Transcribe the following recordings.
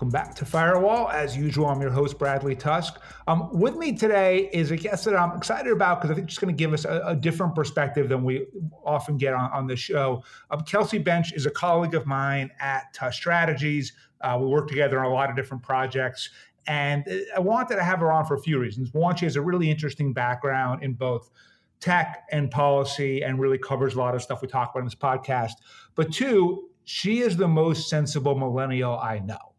Welcome back to Firewall. As usual, I'm your host, Bradley Tusk. Um, with me today is a guest that I'm excited about because I think it's going to give us a, a, different perspective than we often get on, on the show. Um, Kelsey Bensch is a colleague of mine at Tusk Strategies. Uh, we work together on a lot of different projects. And I wanted to have her on for a few reasons. One, she has a really interesting background in both tech and policy and really covers a lot of stuff we talk about in this podcast. But two, she is the most sensible millennial I know.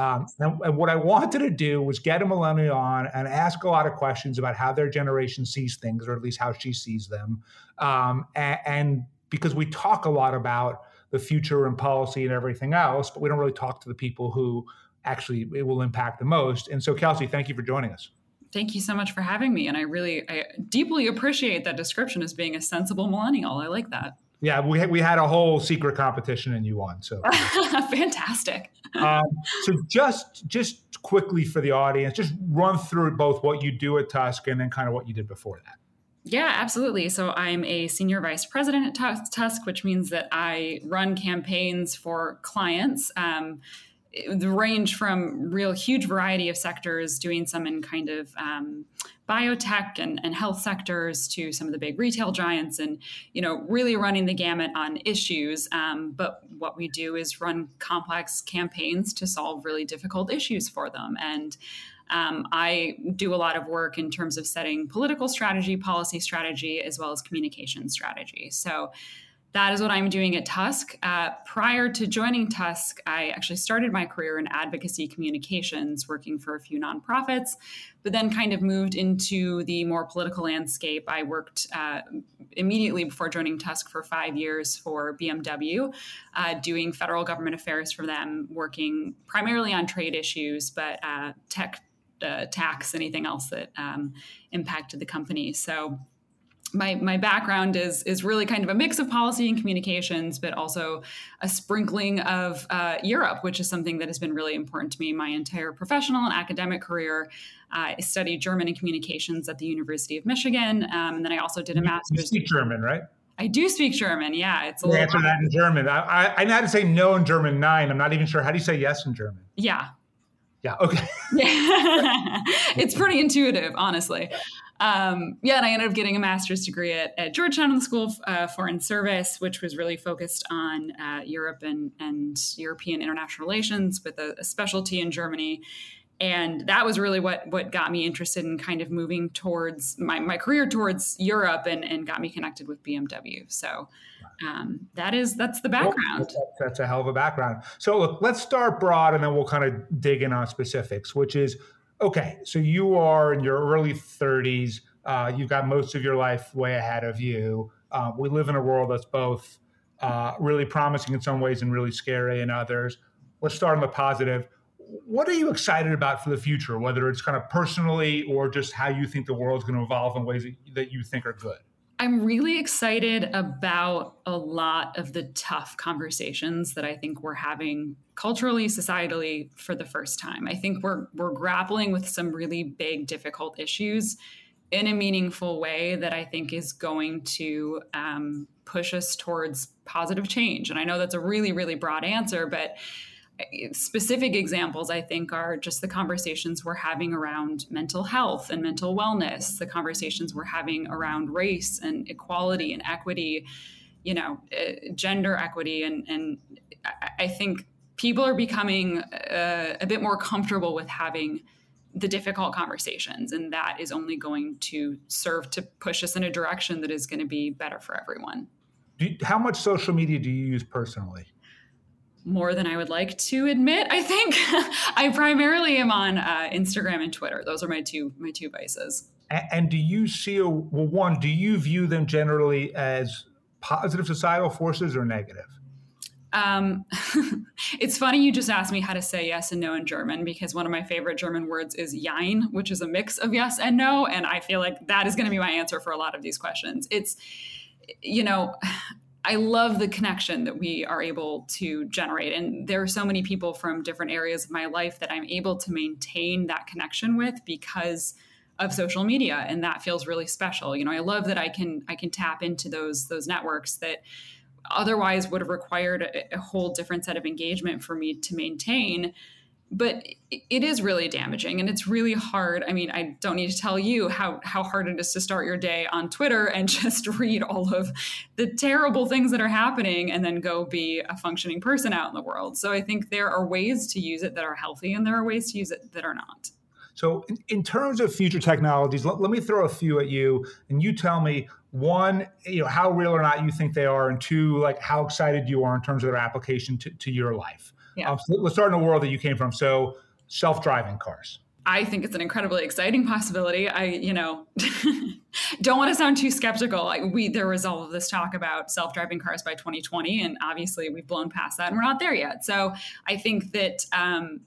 Um, and, and, what I wanted to do was get a millennial on and ask a lot of questions about how their generation sees things, or at least how she sees them. Um, and, and, because we talk a lot about the future and policy and everything else, but we don't really talk to the people who actually it will impact the most. And so, Kelsey, thank you for joining us. Thank you so much for having me. And I really, I deeply appreciate that description as being a sensible millennial. I like that. Yeah, we had, we had a whole secret competition and you won. So fantastic. um, so just just quickly for the audience, just run through both what you do at Tusk and then kind of what you did before that. Yeah, absolutely. So I'm a senior vice president at Tusk, which means that I run campaigns for clients. Um, range from real huge variety of sectors, doing some in kind of um, biotech and, and health sectors to some of the big retail giants, and you know really running the gamut on issues. Um, but what we do is run complex campaigns to solve really difficult issues for them, and um, I do a lot of work in terms of setting political strategy, policy strategy, as well as communication strategy. So that is what I'm doing at Tusk. Uh, prior to joining Tusk, I actually started my career in advocacy communications, working for a few nonprofits, but then kind of moved into the more political landscape. I worked uh, immediately before joining Tusk for five years for BMW, uh, doing federal government affairs for them, working primarily on trade issues, but uh, tech, uh, tax, anything else that um, impacted the company. So my my background is is really kind of a mix of policy and communications, but also a sprinkling of uh, Europe, which is something that has been really important to me my entire professional and academic career. Uh, I studied German and communications at the University of Michigan, um, and then I also did a master's. You speak German, right? I do speak German. Yeah, it's a you little. Answer that in German. I, I, I know how to say no in German nein. I'm not even sure how do you say yes in German. Yeah. Yeah. Okay. Yeah. it's pretty intuitive, honestly um, yeah, and I ended up getting a master's degree at, at Georgetown in the School of uh, Foreign Service, which was really focused on uh, Europe and, and European international relations with a, a, specialty in Germany. And that was really what, what got me interested in kind of moving towards my, my career towards Europe and, and got me connected with BMW. So um, that is that's the background. Well, that's a hell of a background. So look, let's start broad and then we'll kind of dig in on specifics, which is okay, so you are in your early 30s. Uh, you've got most of your life way ahead of you. Uh, we live in a world that's both uh, really promising in some ways and really scary in others. Let's start on the positive. What are you excited about for the future, whether it's kind of personally or just how you think the world's going to evolve in ways that, that you think are good? I'm really excited about a lot of the tough conversations that I think we're having culturally, societally for the first time. I think we're we're grappling with some really big, difficult issues in a meaningful way that I think is going to um, push us towards positive change. And I know that's a really, really broad answer, but specific examples i think are just the conversations we're having around mental health and mental wellness the conversations we're having around race and equality and equity you know uh, gender equity. And and i think people are becoming uh, a bit more comfortable with having the difficult conversations. And that is only going to serve to push us in a direction that is going to be better for everyone. How much social media do you use personally more than I would like to admit. I think I primarily am on uh, Instagram and Twitter. Those are my two my two vices. And, and do you see a, well? One, do you view them generally as positive societal forces or negative? Um, it's funny you just asked me how to say yes and no in German because one of my favorite German words is Jein, which is a mix of yes and no, and I feel like that is going to be my answer for a lot of these questions. It's you know I love the connection that we are able to generate. And there are so many people from different areas of my life that I'm able to maintain that connection with because of social media. And that feels really special. You know, I love that I can I can tap into those those networks that otherwise would have required a, a whole different set of engagement for me to maintain but it is really damaging and it's really hard. I mean, I don't need to tell you how, how hard it is to start your day on Twitter and just read all of the terrible things that are happening and then go be a functioning person out in the world. So I think there are ways to use it that are healthy and there are ways to use it that are not. So, in, in terms of future technologies, let, let, me throw a few at you, and you tell me one, you know, how real or not you think they are, and two, like how excited you are in terms of their application to, to your life. Yeah. So let's start in the world that you came from. So, self-driving cars. I think it's an incredibly exciting possibility. I, you know, don't want to sound too skeptical. Like we, there was all of this talk about self-driving cars by 2020, and obviously we've blown past that, and we're not there yet. So I think that um,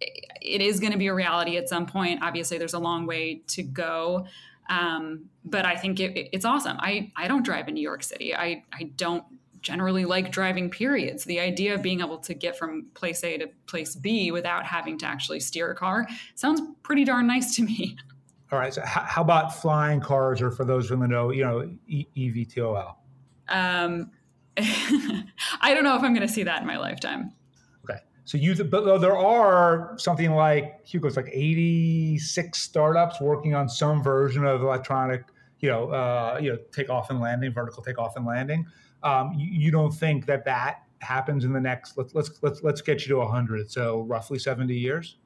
it is going to be a reality at some point. Obviously, there's a long way to go, um, but I think it, it's awesome. I I don't drive in New York City. I I don't generally like driving periods. The idea of being able to get from place a to place b without having to actually steer a car sounds pretty darn nice to me. All right so how, about flying cars or for those from the know you know e- evtol um, i don't know if i'm going to see that in my lifetime. Okay so you but there are something like hugo's like 86 startups working on some version of electronic you know uh, you know takeoff and landing vertical takeoff and landing um, you, you, don't think that that happens in the next let's let's let's let's get you to 100 so roughly 70 years?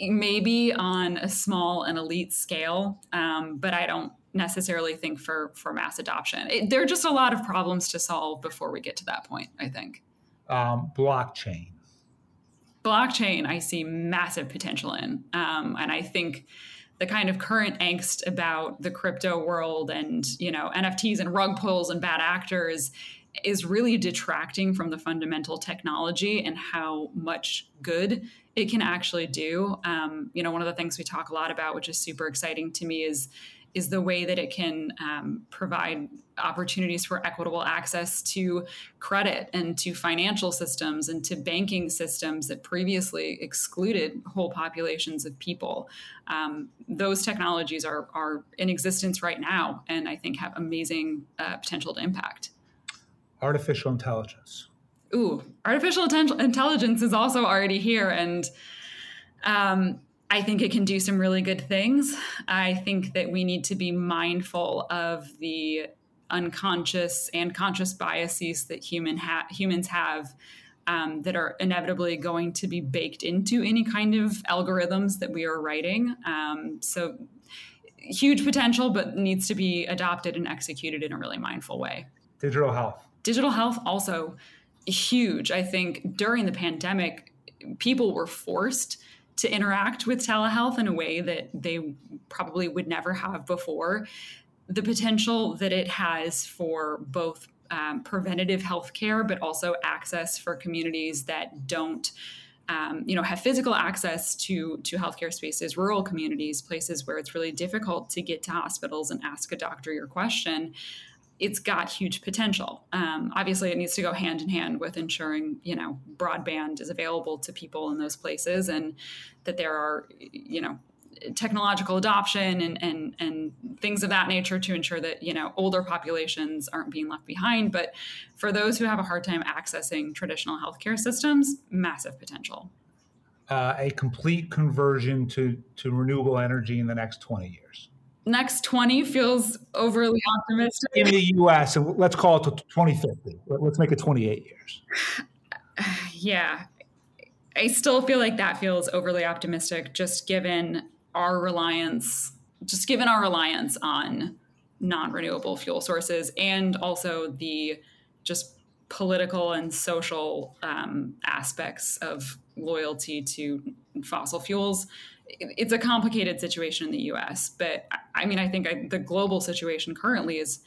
Maybe on a small and elite scale um, but i don't necessarily think for for mass adoption. It, there are just a lot of problems to solve before we get to that point i think. Um, blockchain. Blockchain i see massive potential in um, and i think the kind of current angst about the crypto world and you know NFTs and rug pulls and bad actors is really detracting from the fundamental technology and how much good it can actually do. Um, you know, one of the things we talk a lot about, which is super exciting to me, is is the way that it can um, provide opportunities for equitable access to credit and to financial systems and to banking systems that previously excluded whole populations of people. Um, those technologies are, are in existence right now and I think have amazing uh, potential to impact. Artificial intelligence. Ooh, artificial intelligence is also already here. And um, I think it can do some really good things. I think that we need to be mindful of the unconscious and conscious biases that human ha- humans have um, that are inevitably going to be baked into any kind of algorithms that we are writing. Um, so, huge potential, but needs to be adopted and executed in a really mindful way. Digital health. Digital health also huge. I think during the pandemic, people were forced to interact with telehealth in a way that they probably would never have before. The potential that it has for both um, preventative health care, but also access for communities that don't. Um, you know, have physical access to to healthcare spaces, rural communities, places where it's really difficult to get to hospitals and ask a doctor your question it's got huge potential. Um, obviously, it needs to go hand in hand with ensuring you know broadband is available to people in those places, and that there are you know technological adoption and and and things of that nature to ensure that you know older populations aren't being left behind. But for those who have a hard time accessing traditional healthcare systems, massive potential. Uh, a complete conversion to to renewable energy in the next twenty years next 20 feels overly optimistic. In the US, so let's call it 2050. Let's make it 28 years. Yeah. I still feel like that feels overly optimistic just given our reliance just given our reliance on non-renewable fuel sources and also the just political and social um, aspects of loyalty to fossil fuels it's a complicated situation in the US, but I mean, I think I, the global situation currently is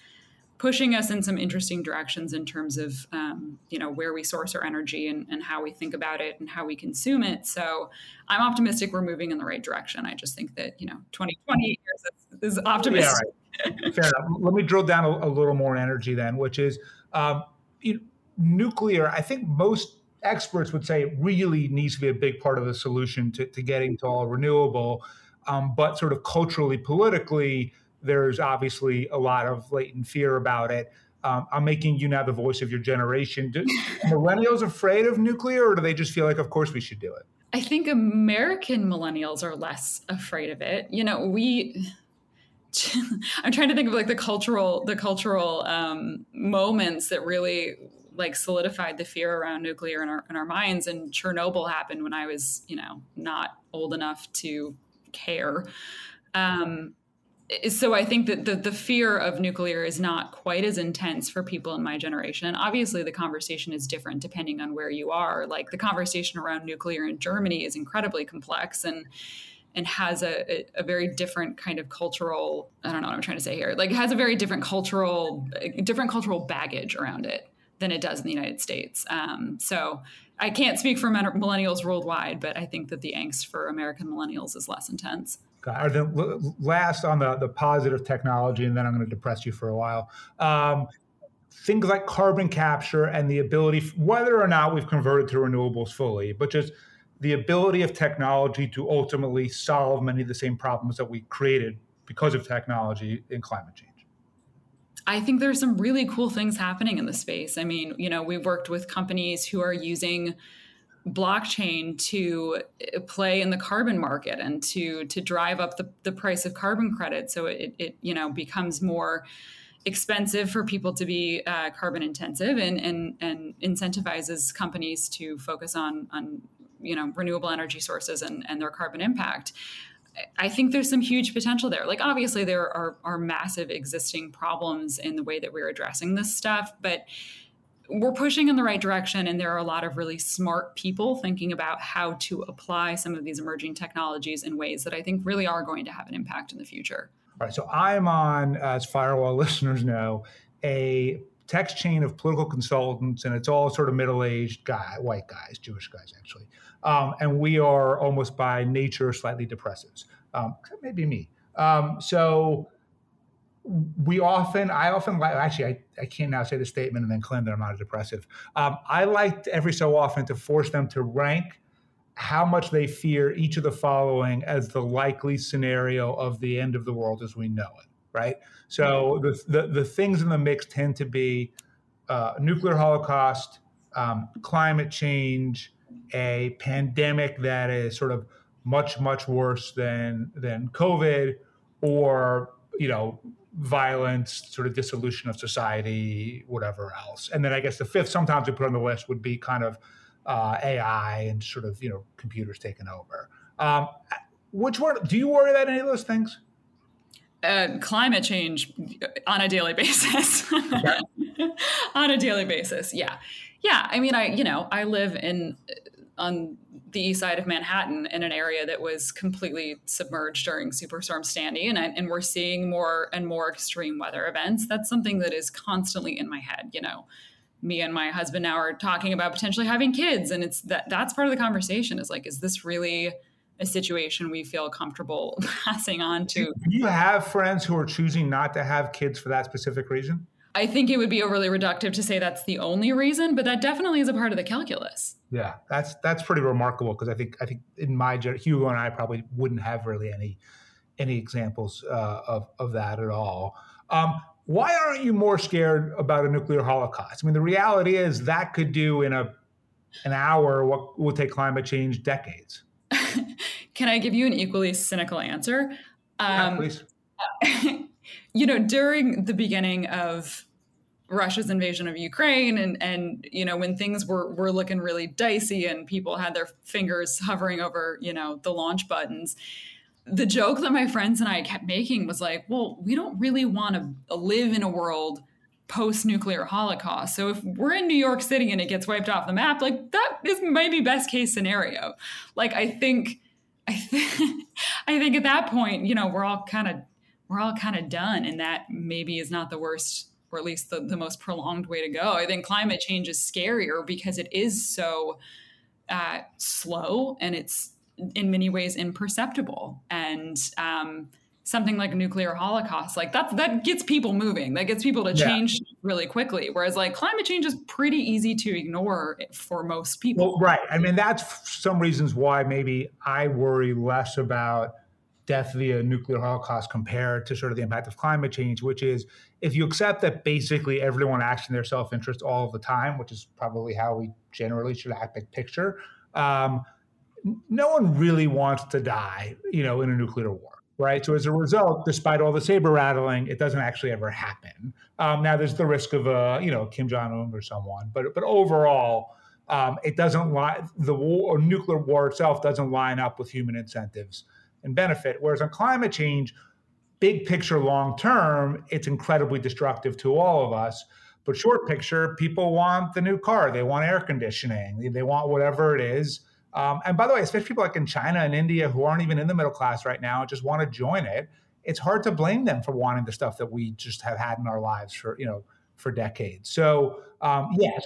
pushing us in some interesting directions in terms of um, you know where we source our energy and, and, how we think about it and how we consume it. So i'm optimistic we're moving in the right direction. I just think that you know 2020 years is, is optimistic. yeah, right. fair enough. Let me drill down a, a little more energy then which is um, you know, nuclear i think most experts would say it really needs to be a big part of the solution to, to getting to all renewable. Um, but sort of culturally, politically, there's obviously a lot of latent fear about it. Um, I'm making you now the voice of your generation. Do millennials afraid of nuclear, or do they just feel like, of course, we should do it? I think American millennials are less afraid of it. You know, we I'm trying to think of like the cultural the cultural um, moments that really like solidified the fear around nuclear in our in our minds. And Chernobyl happened when I was you know not old enough to care. Um, so I think that the, the fear of nuclear is not quite as intense for people in my generation. And obviously, the conversation is different depending on where you are. Like the conversation around nuclear in Germany is incredibly complex and and has a, a, very different kind of cultural i don't know what i'm trying to say here like has a very different cultural different cultural baggage around it than it does in the united states um, so i can't speak for millennials worldwide but i think that the angst for american millennials is less intense or last on the, the positive technology, and then I'm going to depress you for a while. Um, things like carbon capture and the ability, whether or not we've converted to renewables fully, but just the ability of technology to ultimately solve many of the same problems that we created because of technology in climate change. I think there's some really cool things happening in the space. I mean, you know, we've worked with companies who are using blockchain to uh, play in the carbon market and to to drive up the, the price of carbon credit so it, it you know becomes more expensive for people to be uh, carbon intensive and, and and incentivizes companies to focus on on you know renewable energy sources and, and their carbon impact I think there's some huge potential there. Like obviously there are are massive existing problems in the way that we're addressing this stuff, but we're pushing in the right direction and there are a lot of really smart people thinking about how to apply some of these emerging technologies in ways that i think really are going to have an impact in the future all right so i'm on as firewall listeners know a text chain of political consultants and it's all sort of middle-aged guy white guys jewish guys actually um, and we are almost by nature slightly depressives um, maybe me um, so we often, I often like, actually, I, I can't now say the statement and then claim that I'm not a depressive. Um, I like every so often to force them to rank how much they fear each of the following as the likely scenario of the end of the world as we know it, right? So the, the, the things in the mix tend to be uh, nuclear holocaust, um, climate change, a pandemic that is sort of much, much worse than, than COVID, or, you know, violence, sort of dissolution of society, whatever else. And then I guess the fifth, sometimes we put on the list, would be kind of uh, AI and sort of you know computers taking over. Um, which one do you worry about any of those things? Uh, climate change on a daily basis. on a daily basis, yeah, yeah. I mean, I you know I live in uh, on the east side of Manhattan in an area that was completely submerged during Superstorm Sandy, and, and we're seeing more and more extreme weather events. That's something that is constantly in my head. You know, me and my husband now are talking about potentially having kids, and it's that that's part of the conversation. Is like, is this really a situation we feel comfortable passing on to? Do you have friends who are choosing not to have kids for that specific reason? I think it would be overly reductive to say that's the only reason, but that definitely is a part of the calculus. Yeah, that's that's pretty remarkable because I think I think in my Hugo and I probably wouldn't have really any any examples uh, of of that at all. Um, why aren't you more scared about a nuclear holocaust? I mean, the reality is that could do in a an hour what will take climate change decades. Can I give you an equally cynical answer? Um, yeah, please. you know, during the beginning of Russia's invasion of Ukraine and and you know when things were were looking really dicey and people had their fingers hovering over you know the launch buttons the joke that my friends and I kept making was like well we don't really want to live in a world post nuclear holocaust. So if we're in New York City and it gets wiped off the map like that is maybe best case scenario. Like I think I think I think at that point you know we're all kind of we're all kind of done and that maybe is not the worst or at least the, the most prolonged way to go. I think climate change is scarier because it is so uh, slow and it's in many ways imperceptible. And um, something like a nuclear holocaust, like that, that gets people moving. That gets people to change yeah. really quickly. Whereas like climate change is pretty easy to ignore for most people. Well, right. I mean, that's some reasons why maybe I worry less about death via nuclear holocaust compared to sort of the impact of climate change, which is if you accept that basically everyone acts in their self interest all of the time, which is probably how we generally should act big picture, um, no one really wants to die, you know, in a nuclear war right? So as a result, despite all the saber rattling, it doesn't actually ever happen. Um, now there's the risk of a you know Kim Jong Un or someone, but but overall, um, it doesn't line the war or nuclear war itself doesn't line up with human incentives and benefit. Whereas on climate change, big picture, long term, it's incredibly destructive to all of us. But short picture, people want the new car, they want air conditioning, they want whatever it is um, and by the way, especially people like in China and India who aren't even in the middle class right now, just want to join it. It's hard to blame them for wanting the stuff that we just have had in our lives for you know for decades. So um, yeah,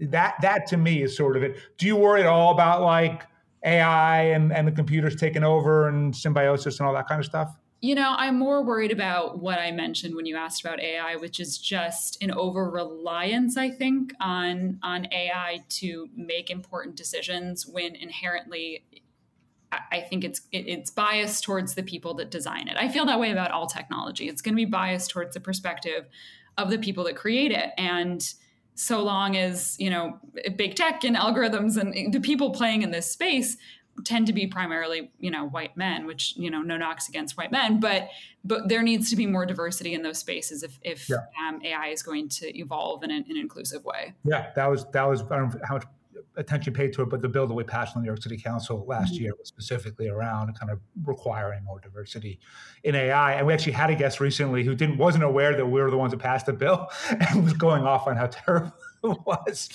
that that to me is sort of it. Do you worry at all about like AI and and the computers taking over and symbiosis and all that kind of stuff? You know, I'm more worried about what I mentioned when you asked about AI, which is just an over reliance, I think, on on AI to make important decisions when inherently I think it's it's biased towards the people that design it. I feel that way about all technology. It's going to be biased towards the perspective of the people that create it and so long as you know big tech and algorithms and the people playing in this space tend to be primarily you know white men which you know no knocks against white men but but there needs to be more diversity in those spaces if if yeah. um, ai is going to evolve in an, in an, inclusive way yeah that was that was i don't know how much attention paid to it but the bill that we passed on the new york city council last mm-hmm. year was specifically around kind of requiring more diversity in ai and we actually had a guest recently who didn't wasn't aware that we were the ones that passed the bill and was going off on how terrible it was,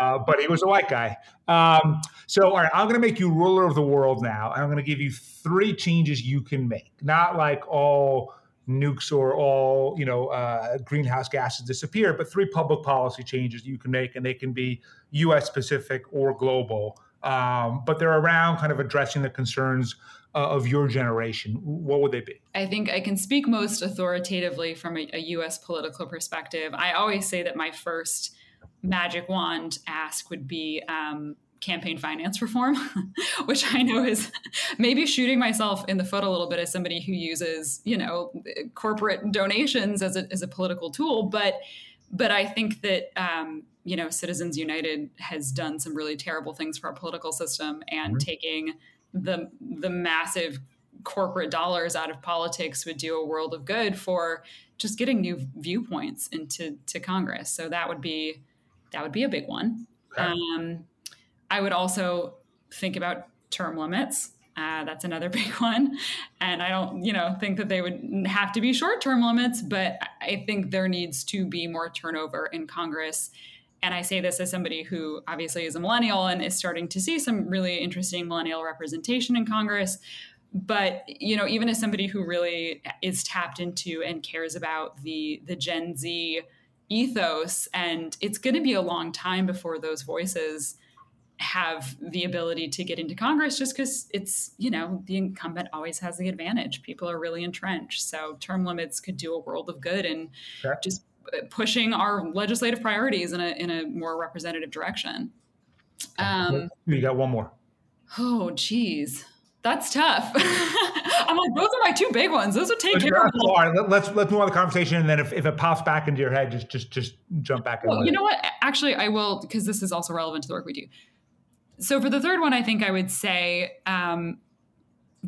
uh, but he was a white guy. Um, so, all right, I'm going to make you ruler of the world now, and I'm going to give you three changes you can make. Not like all nukes or all you know uh, greenhouse gases disappear, but three public policy changes you can make, and they can be U.S. specific or global. Um, but they're around kind of addressing the concerns uh, of your generation, what would they be? I think I can speak most authoritatively from a, a, U.S. political perspective. I always say that my first magic wand ask would be um, campaign finance reform, which I know is maybe shooting myself in the foot a little bit as somebody who uses, you know, corporate donations as a, as a political tool. But but I think that um, you know, Citizens United has done some really terrible things for our political system, and mm-hmm. taking the the massive corporate dollars out of politics would do a world of good for just getting new viewpoints into to Congress. So that would be that would be a big one. Okay. Um, I would also think about term limits. Uh, that's another big one. And I don't, you know, think that they would have to be short term limits, but I think there needs to be more turnover in Congress. And I say this as somebody who obviously is a millennial and is starting to see some really interesting millennial representation in Congress. But you know, even as somebody who really is tapped into and cares about the the Gen Z ethos and it's going to be a long time before those voices have the ability to get into congress just because it's you know the incumbent always has the advantage people are really entrenched so term limits could do a world of good and sure. just uh, pushing our legislative priorities in a in a more representative direction um, you got one more oh geez that's tough. I'm like, those are my two big ones. Those would take care of. All right, let's let's move on the conversation, and then if, if it pops back into your head, just just just jump back. Well, you know what? Actually, I will because this is also relevant to the work we do. So for the third one, I think I would say um,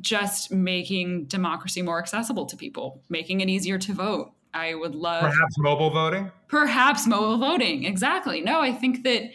just making democracy more accessible to people, making it easier to vote. I would love perhaps mobile voting. Perhaps mobile voting. Exactly. No, I think that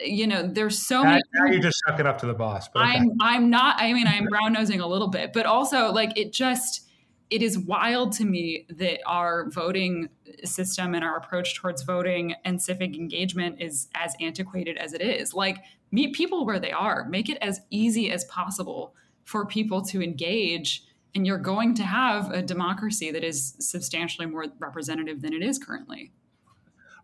you know, there's so now, many. Now you just suck it up to the boss. Okay. I'm I'm not. I mean, I'm brown nosing a little bit, but also like it just it is wild to me that our voting system and our approach towards voting and civic engagement is as antiquated as it is. Like meet people where they are, make it as easy as possible for people to engage and you're going to have a democracy that is substantially more representative than it is currently.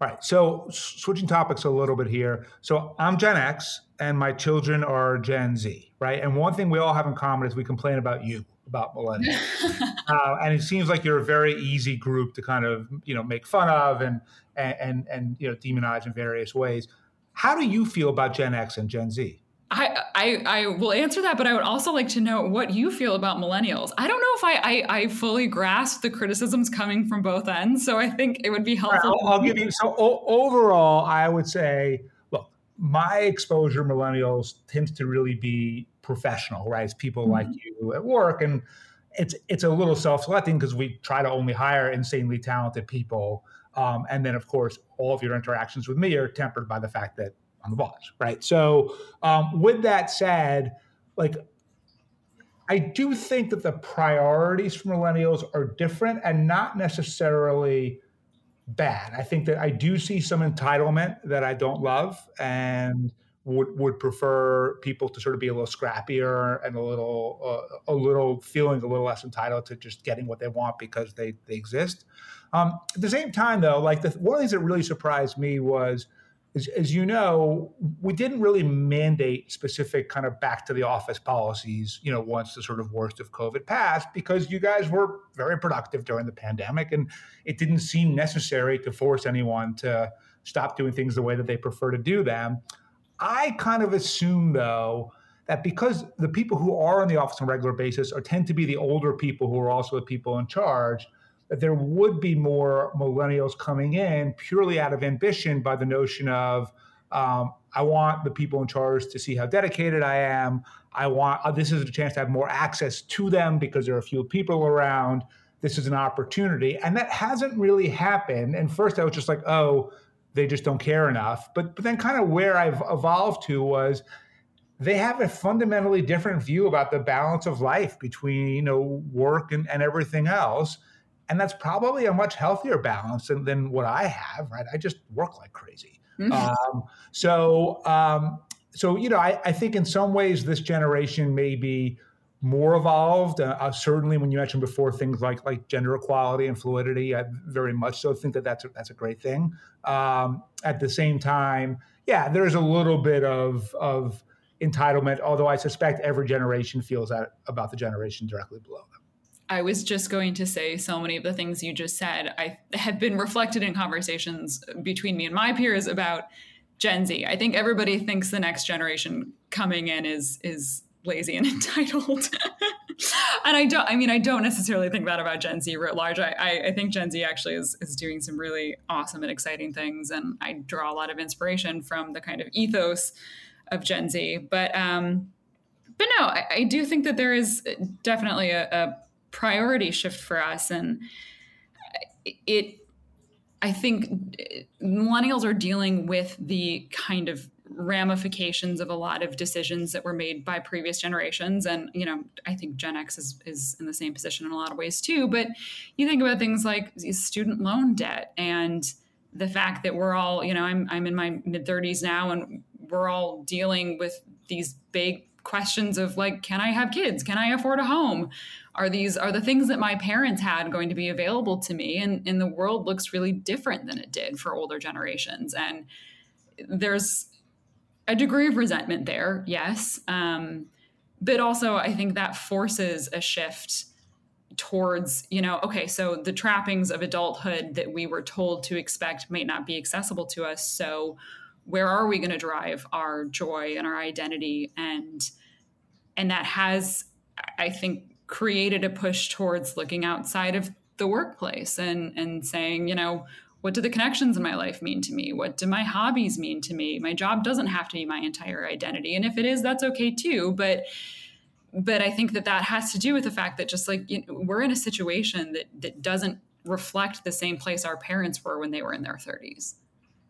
All right. So switching topics a little bit here. So I'm Gen X and my children are Gen Z, right? And one thing we all have in common is we complain about you, about millennials. uh, and it seems like you're a very easy group to kind of, you know, make fun of and, and, and, and you know, demonize in various ways. How do you feel about Gen X and Gen Z? I, I, I will answer that, but I would also like to know what you feel about millennials. I don't know if I, I, I fully grasp the criticisms coming from both ends, so I think it would be helpful. Right, I'll, I'll, give you so o- overall. I would say, look, my exposure millennials tends to really be professional, right? It's people mm-hmm. like you at work, and it's it's a little self-selecting because we try to only hire insanely talented people, um, and then of course all of your interactions with me are tempered by the fact that I'm the boss, right? So um, with that said, like I do think that the priorities for millennials are different and not necessarily bad. I think that I do see some entitlement that I don't love and would would prefer people to sort of be a little scrappier and a little uh, a little feeling a little less entitled to just getting what they want because they they exist. Um, at the same time, though, like the, one of the things that really surprised me was as, as, you know, we didn't really mandate specific kind of back to the office policies, you know, once the sort of worst of COVID passed, because you guys were very productive during the pandemic and it didn't seem necessary to force anyone to stop doing things the way that they prefer to do them. I kind of assume, though, that because the people who are in the office on a regular basis are tend to be the older people who are also the people in charge, that there would be more millennials coming in purely out of ambition by the notion of um, I want the people in charge to see how dedicated I am. I want uh, this is a chance to have more access to them because there are few people around. This is an opportunity, and that hasn't really happened. And first, I was just like, oh, they just don't care enough. But but then, kind of where I've evolved to was they have a fundamentally different view about the balance of life between you know work and, and everything else and that's probably a much healthier balance than, than what I have. Right, I just work like crazy. Mm-hmm. Um, so, um, so you know, I, I, think in some ways this generation may be more evolved. Uh, uh, certainly, when you mentioned before things like like gender equality and fluidity, I very much so think that that's a, that's a great thing. Um, at the same time, yeah, there's a little bit of of entitlement, although I suspect every generation feels that about the generation directly below them. I was just going to say so many of the things you just said I have been reflected in conversations between me and my peers about Gen Z. I think everybody thinks the next generation coming in is is lazy and entitled. and I don't I mean I don't necessarily think that about Gen Z writ large. I, I, I think Gen Z actually is is doing some really awesome and exciting things and I draw a lot of inspiration from the kind of ethos of Gen Z. But um but no, I, I do think that there is definitely a, a priority shift for us and it i think millennials are dealing with the kind of ramifications of a lot of decisions that were made by previous generations. And you know i think gen x is, is in the same position in a lot of ways too. But you think about things like student loan debt and the fact that we're all you know i'm, I'm in my mid 30s now and we're all dealing with these big questions of like can i have kids? Can i afford a home? Are these are the things that my parents had going to be available to me? And, and the world looks really different than it did for older generations. And there's a degree of resentment there yes um, but also i think that forces a shift towards you know okay so the trappings of adulthood that we were told to expect might not be accessible to us so where are we going to drive our joy and our identity? And and that has i think created a push towards looking outside of the workplace and and saying you know what do the connections in my life mean to me what do my hobbies mean to me my job doesn't have to be my entire identity and if it is that's okay too but but i think that that has to do with the fact that just like you know, we're in a situation that that doesn't reflect the same place our parents were when they were in their 30s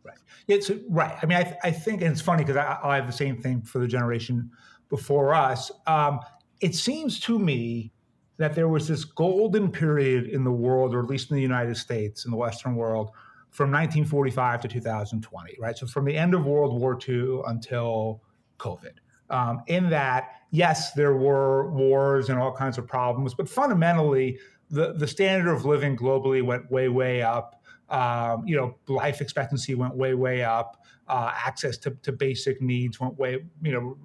Right. It's right. I mean, I, I think, it's funny because I, I, have the same thing for the generation before us. Um, it seems to me that there was this golden period in the world, or at least in the United States, in the Western world, from 1945 to 2020, right? So from the end of World War II until COVID. Um, in that, yes, there were wars and all kinds of problems, but fundamentally, the, the standard of living globally went way, way up. Um, you know, life expectancy went way, way up. Uh, access to, to basic needs went way, you know,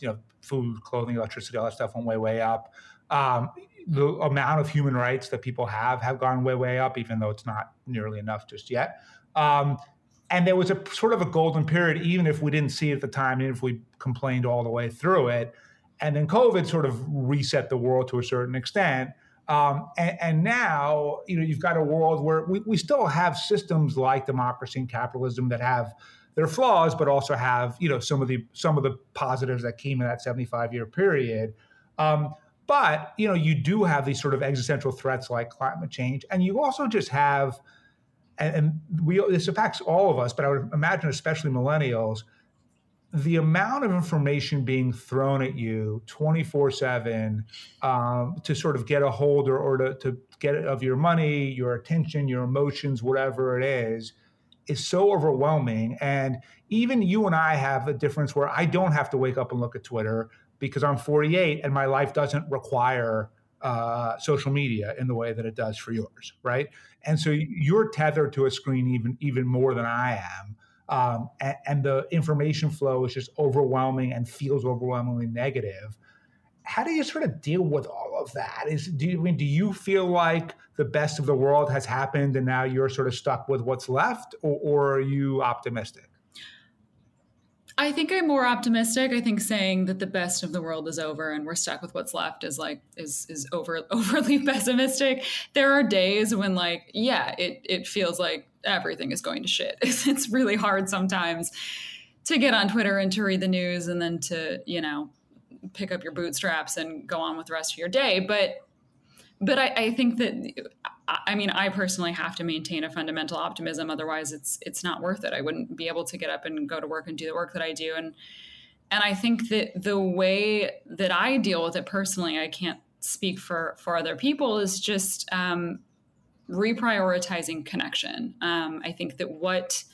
you know, food, clothing, electricity, all that stuff went way, way up. Um, the amount of human rights that people have have gone way, way up, even though it's not nearly enough just yet. Um, and there was a sort of a golden period, even if we didn't see it at the time, even if we complained all the way through it. And then COVID sort of reset the world to a certain extent. Um, and, and, now, you know, you've got a world where we, we still have systems like democracy and capitalism that have their flaws, but also have, you know, some of the some of the positives that came in that 75 year period. Um, but you know, you do have these sort of existential threats like climate change, and you also just have, and, and we this affects all of us, but I would imagine especially millennials the amount of information being thrown at you 24 um, 7 to sort of get a hold or, or to, to get of your money, your attention, your emotions, whatever it is, is so overwhelming. And even you and I have a difference where I don't have to wake up and look at Twitter because I'm 48 and my life doesn't require uh, social media in the way that it does for yours, right? And so you're tethered to a screen even even more than I am um, and, and, the information flow is just overwhelming and feels overwhelmingly negative. How do you sort of deal with all of that? Is do you I mean do you feel like the best of the world has happened and now you're sort of stuck with what's left, or, or are you optimistic? I think I'm more optimistic. I think saying that the best of the world is over and we're stuck with what's left is like is is over overly pessimistic. There are days when like yeah, it it feels like everything is going to shit. It's, really hard sometimes to get on Twitter and to read the news and then to, you know, pick up your bootstraps and go on with the rest of your day. But but I, I think that I mean I personally have to maintain a fundamental optimism. Otherwise it's it's not worth it. I wouldn't be able to get up and go to work and do the work that I do. And and I think that the way that I deal with it personally, I can't speak for for other people, is just um, reprioritizing connection. Um, I think that what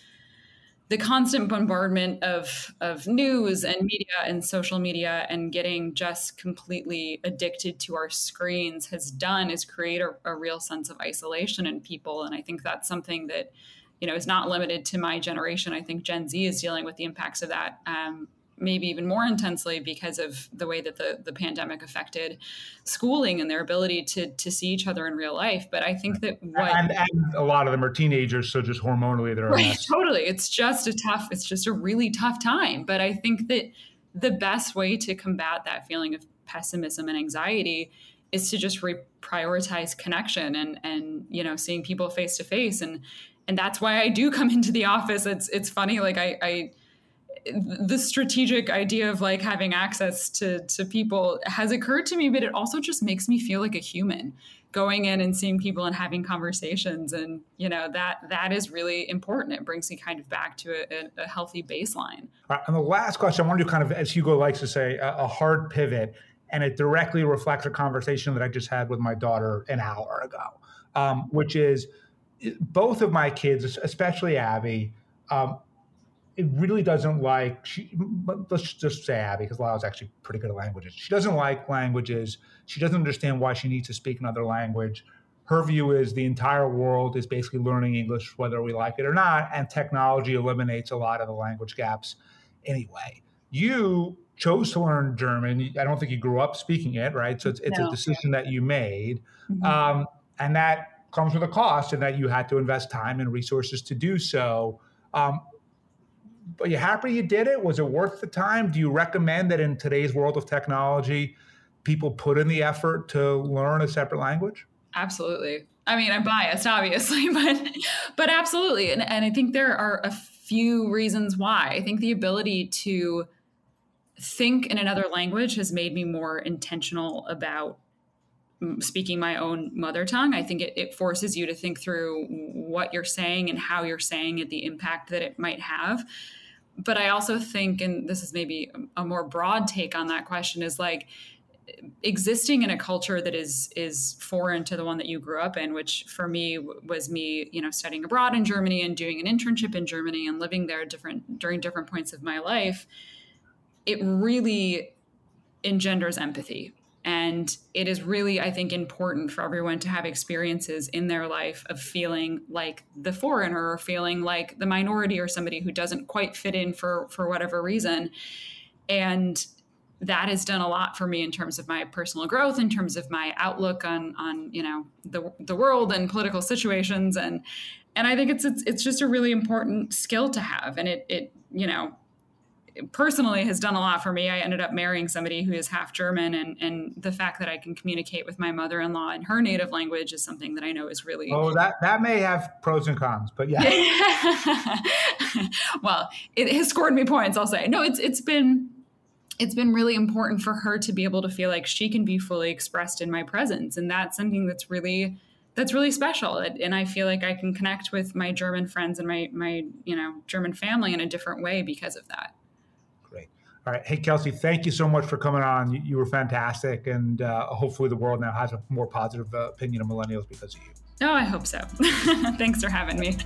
the constant bombardment of of news and media and social media and getting just completely addicted to our screens has done is create a, a, real sense of isolation in people. And i think that's something that you know is not limited to my generation. I think gen z is dealing with the impacts of that um, maybe even more intensely because of the way that the, the pandemic affected schooling and their ability to to see each other in real life. But I think that what and, and a lot of them are teenagers, so just hormonally they're right, totally. It's just a tough. It's just a really tough time. But I think that the best way to combat that feeling of pessimism and anxiety is to just reprioritize connection and and you know seeing people face to face and and that's why I do come into the office. It's it's funny like I I the strategic idea of like having access to to people has occurred to me but it also just makes me feel like a human going in and seeing people and having conversations. And you know that that is really important. It brings me kind of back to a, a healthy baseline. Right, and the last question i want to do kind of as hugo likes to say a, a hard pivot and it directly reflects a conversation that i just had with my daughter an hour ago um, which is both of my kids especially abby um, it really doesn't like she let's just say abby because Lyle's actually pretty good at languages. She doesn't like languages. She doesn't understand why she needs to speak another language. Her view is the entire world is basically learning english whether we like it or not and technology eliminates a lot of the language gaps anyway. You chose to learn german. I don't think you grew up speaking it right? So it's, it's no. a decision that you made. Mm-hmm. um, and that comes with a cost and that you had to invest time and resources to do so. Um, are you happy you did it? Was it worth the time? Do you recommend that in today's world of technology, people put in the effort to learn a separate language? Absolutely. I mean, I'm biased, obviously, but but absolutely. And and I think there are a few reasons why. I think the ability to think in another language has made me more intentional about speaking my own mother tongue. I think it, it, forces you to think through what you're saying and how you're saying it, the impact that it might have but I also think, and this is maybe a more broad take on that question, is like existing in a culture that is is foreign to the one that you grew up in which for me was me you know studying abroad in germany and doing an internship in germany and living there different during different points of my life it really engenders empathy and it is really, I think, important for everyone to have experiences in their life of feeling like the foreigner or feeling like the minority or somebody who doesn't quite fit in for, for whatever reason. And that has done a lot for me in terms of my personal growth, in terms of my outlook on on you know the the world and political situations, and and I think it's it's, it's just a really important skill to have, and it it you know personally has done a lot for me. I ended up marrying somebody who is half German, and and the fact that I can communicate with my mother-in-law in her native language is something that I know is really. Oh, that that may have pros and cons, but yeah. well, it has scored me points. I'll say no. It's it's been it's been really important for her to be able to feel like she can be fully expressed in my presence, and that's something that's really that's really special and i feel like i can connect with my german friends and my my you know german family in a different way because of that all right. Hey, Kelsey, thank you so much for coming on. You, you were fantastic. And uh, hopefully the world now has a more positive uh, opinion of millennials because of you. Oh, I hope so. Thanks for having me.